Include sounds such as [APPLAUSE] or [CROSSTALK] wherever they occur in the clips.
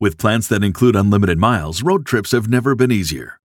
With plans that include unlimited miles, road trips have never been easier.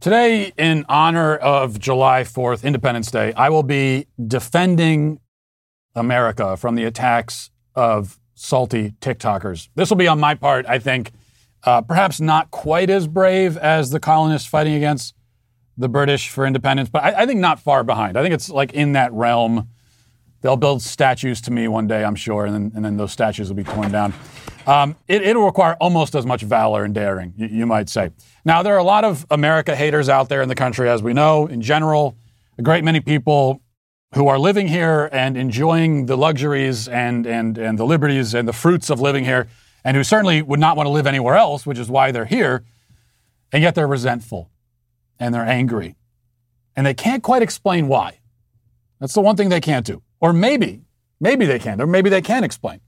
Today, in honor of July 4th, Independence Day, I will be defending America from the attacks of salty TikTokers. This will be on my part, I think, uh, perhaps not quite as brave as the colonists fighting against the British for independence, but I, I think not far behind. I think it's like in that realm. They'll build statues to me one day, I'm sure, and then, and then those statues will be torn down. Um, it, will require almost as much valor and daring, you, you, might say. Now, there are a lot of America haters out there in the country, as we know. In general, a great many people who are living here and enjoying the luxuries and, and, and the liberties and the fruits of living here, and who certainly would not want to live anywhere else, which is why they're here, and yet they're resentful and they're angry. And they can't quite explain why. That's the one thing they can't do. Or maybe, maybe they can, or maybe they can explain.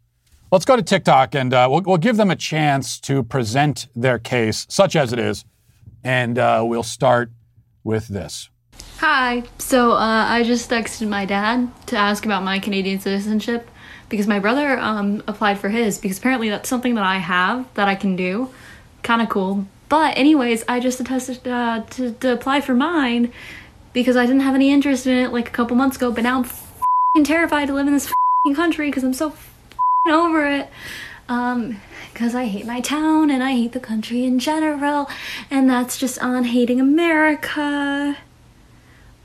Let's go to TikTok and uh, we'll, we'll, give them a chance to present their case, such as it is. And uh, we'll start with this. Hi. So uh, I just texted my dad to ask about my Canadian citizenship because my brother um, applied for his because apparently that's something that I have that I can do. Kind of cool. But, anyways, I just attested uh, to, to apply for mine because I didn't have any interest in it like a couple months ago, but now I'm terrified to live in this country because I'm so over it. Um, because I hate my town and I hate the country in general, and that's just on hating America.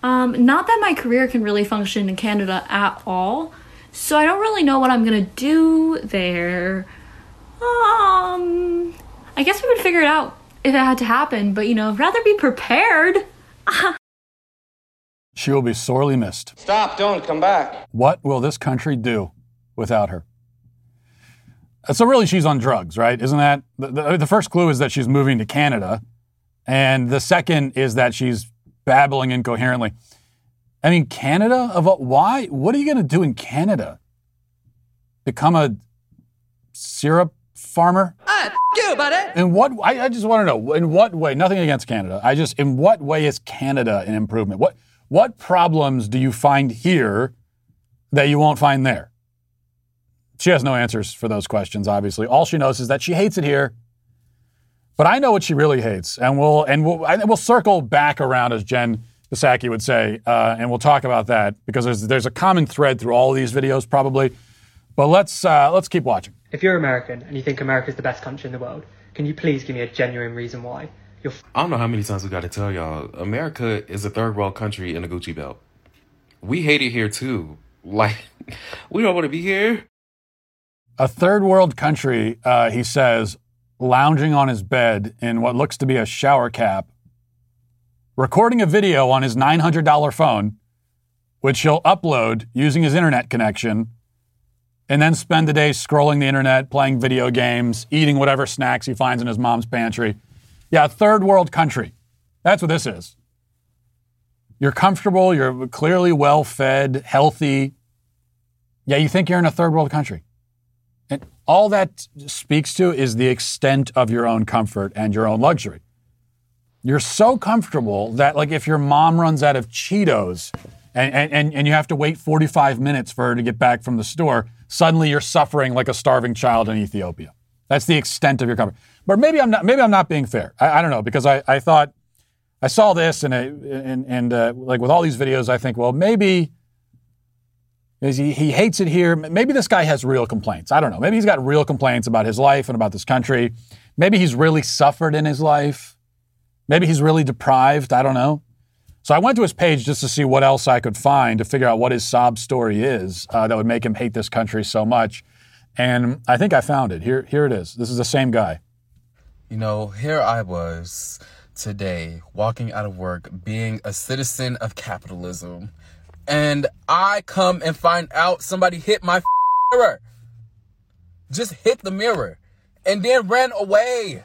Um, not that my career can really function in Canada at all, so I don't really know what I'm gonna do there. Um, I guess we would figure it out if it had to happen, but you know, rather be prepared. she will be sorely missed. Stop, don't come back. What will this country do without her? So really, she's on drugs, right? Isn't that the, the, the, first clue is that she's moving to Canada, and the second is that she's babbling incoherently. I mean, Canada of why? What are you going to do in Canada? Become a syrup farmer? Ah, you, buddy. In what? I, I just want to know in what way. Nothing against Canada. I just in what way is Canada an improvement? What what problems do you find here that you won't find there? She has no answers for those questions, obviously. All she knows is that she hates it here. But I know what she really hates, and we'll and we'll and we'll circle back around, as Jen Psaki would say, uh, and we'll talk about that because there's there's a common thread through all of these videos, probably. But let's uh, let's keep watching. If you're American and you think America is the best country in the world, can you please give me a genuine reason why? You're f- I don't know how many times we got to tell y'all, America is a third world country in a Gucci belt. We hate it here too. Like, [LAUGHS] we don't want to be here. A third world country, uh, he says, lounging on his bed in what looks to be a shower cap, recording a video on his $900 phone, which he'll upload using his internet connection, and then spend the day scrolling the internet, playing video games, eating whatever snacks he finds in his mom's pantry. Yeah, third world country. That's what this is. You're comfortable, you're clearly well fed, healthy. Yeah, you think you're in a third world country. All that speaks to is the extent of your own comfort and your own luxury. You're so comfortable that, like, if your mom runs out of Cheetos and, and, and you have to wait 45 minutes for her to get back from the store, suddenly you're suffering like a starving child in Ethiopia. That's the extent of your comfort. But maybe I'm not, maybe I'm not being fair. I, I don't know, because I, I thought, I saw this and, I, and, and uh, like with all these videos, I think, well, maybe he, he hates it here. Maybe this guy has real complaints. I don't know. Maybe he's got real complaints about his life and about this country. Maybe he's really suffered in his life. Maybe he's really deprived. I don't know. So I went to his page just to see what else I could find to figure out what his sob story is uh, that would make him hate this country so much. And I think I found it. Here, here it is. This is the same guy. You know, here I was today walking out of work being a citizen of capitalism. And I come and find out somebody hit my [LAUGHS] mirror. Just hit the mirror and then ran away.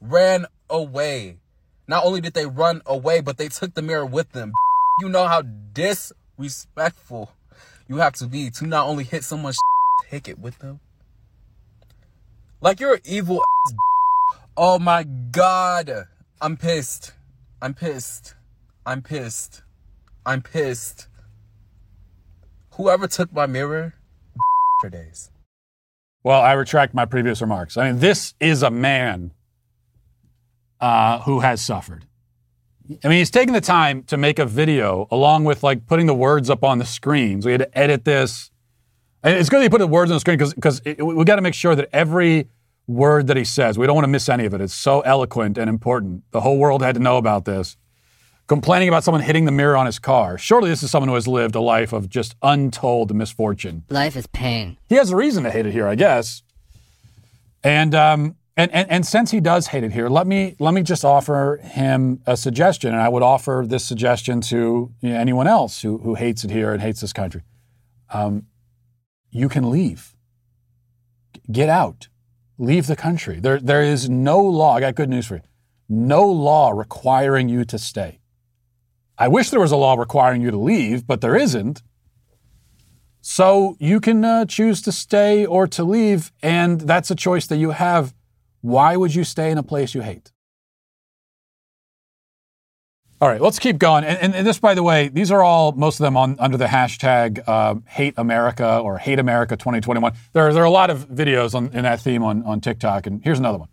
Ran away. Not only did they run away, but they took the mirror with them. [LAUGHS] You know how disrespectful you have to be to not only hit someone's [LAUGHS] take it with them. Like you're an evil ass. Oh my god. I'm pissed. I'm pissed. I'm pissed. I'm pissed. Whoever took my mirror [LAUGHS] for days. Well, I retract my previous remarks. I mean, this is a man uh, who has suffered. I mean, he's taking the time to make a video along with like putting the words up on the screen. So we had to edit this. And it's good that he put the words on the screen because we got to make sure that every word that he says, we don't want to miss any of it. It's so eloquent and important. The whole world had to know about this. Complaining about someone hitting the mirror on his car. Surely this is someone who has lived a life of just untold misfortune. Life is pain. He has a reason to hate it here, I guess. And um, and, and, and since he does hate it here, let me let me just offer him a suggestion, and I would offer this suggestion to you know, anyone else who, who hates it here and hates this country. Um, you can leave. Get out. Leave the country. There, there is no law. I got good news for you. No law requiring you to stay. I wish there was a law requiring you to leave, but there isn't. So you can uh, choose to stay or to leave, and that's a choice that you have why would you stay in a place you hate? All right, let's keep going. And, and, and, this, by the way, these are all, most of them on under the hashtag uh, Hate America or Hate America 2021. There, there are a lot of videos on, in that theme on, on TikTok. And here's another one.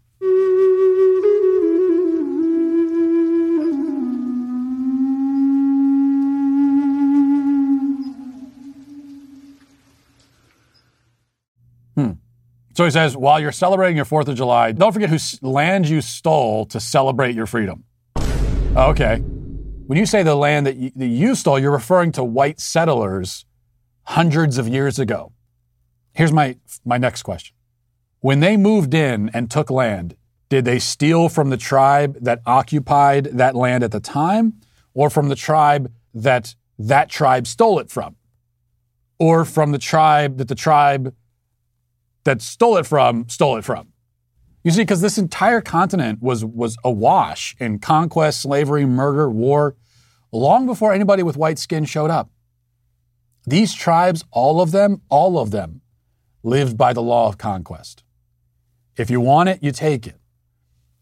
So he says, while you're celebrating your 4th of July, don't forget whose land you stole to celebrate your freedom. Okay. When you say the land that you, that you stole, you're referring to white settlers hundreds of years ago. Here's my, my next question. When they moved in and took land, did they steal from the tribe that occupied that land at the time or from the tribe that that tribe stole it from? Or from the tribe that the tribe that stole it from stole it from. You see, because this entire continent was was awash in conquest, slavery, murder, war, long before anybody with white skin showed up. These tribes, all of them, all of them, lived by the law of conquest. If you want it, you take it.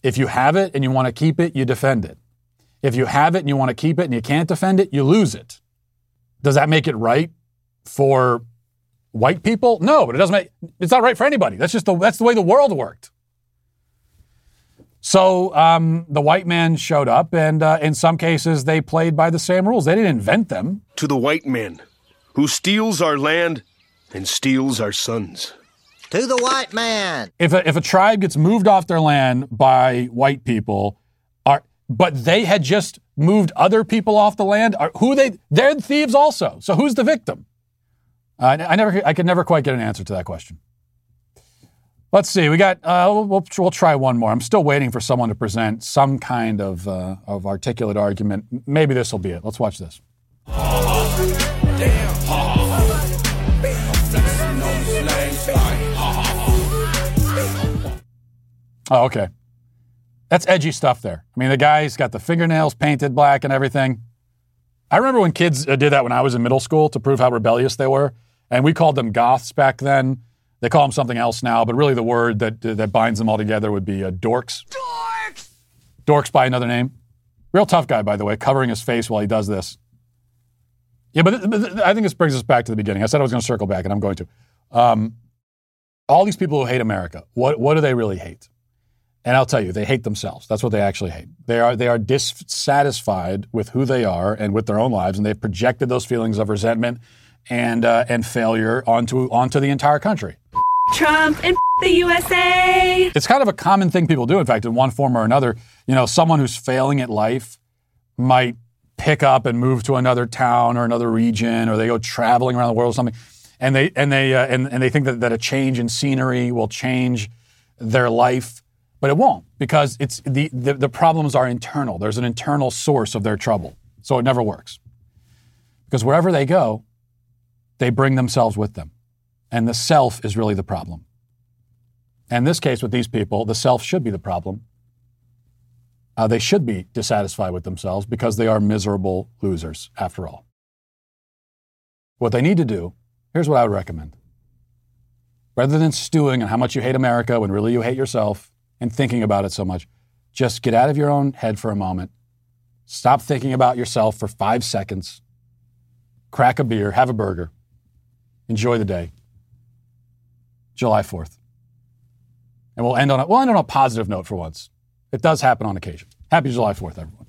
If you have it and you want to keep it, you defend it. If you have it and you want to keep it and you can't defend it, you lose it. Does that make it right for white people? No, but it doesn't make it's not right for anybody. That's just the that's the way the world worked. So um, the white man showed up, and uh, in some cases they played by the same rules. They didn't invent them. To the white man, who steals our land and steals our sons. To the white man. If a, if a tribe gets moved off their land by white people, are but they had just moved other people off the land, are, who they they're thieves also. So who's the victim? Uh, I never, I could never quite get an answer to that question. Let's see. We got. Uh, we'll, we'll try one more. I'm still waiting for someone to present some kind of uh, of articulate argument. Maybe this will be it. Let's watch this. Oh, okay. That's edgy stuff there. I mean, the guy's got the fingernails painted black and everything. I remember when kids uh, did that when I was in middle school to prove how rebellious they were. And we called them goths back then. They call them something else now, but really the word that, that binds them all together would be uh, dorks. Dorks! Dorks by another name. Real tough guy, by the way, covering his face while he does this. Yeah, but, but I think this brings us back to the beginning. I said I was going to circle back, and I'm going to. Um, all these people who hate America, what, what do they really hate? And I'll tell you, they hate themselves. That's what they actually hate. They are they are dissatisfied with who they are and with their own lives, and they've projected those feelings of resentment and uh, and failure onto onto the entire country. Trump and [LAUGHS] the USA. It's kind of a common thing people do, in fact, in one form or another. You know, someone who's failing at life might pick up and move to another town or another region, or they go traveling around the world or something, and they and they uh, and, and they think that, that a change in scenery will change their life, but it won't because it's the, the the problems are internal. There's an internal source of their trouble, so it never works. Because wherever they go, they bring themselves with them, and the self is really the problem. In this case, with these people, the self should be the problem. Uh, they should be dissatisfied with themselves because they are miserable losers, after all. What they need to do, here's what I would recommend. Rather than stewing on how much you hate America when really you hate yourself and thinking about it so much, just get out of your own head for a moment. Stop thinking about yourself for five seconds. Crack a beer, have a burger. Enjoy the day. July 4th. And we'll end on a, we'll end on a positive note for once. It does happen on occasion. Happy July 4th, everyone.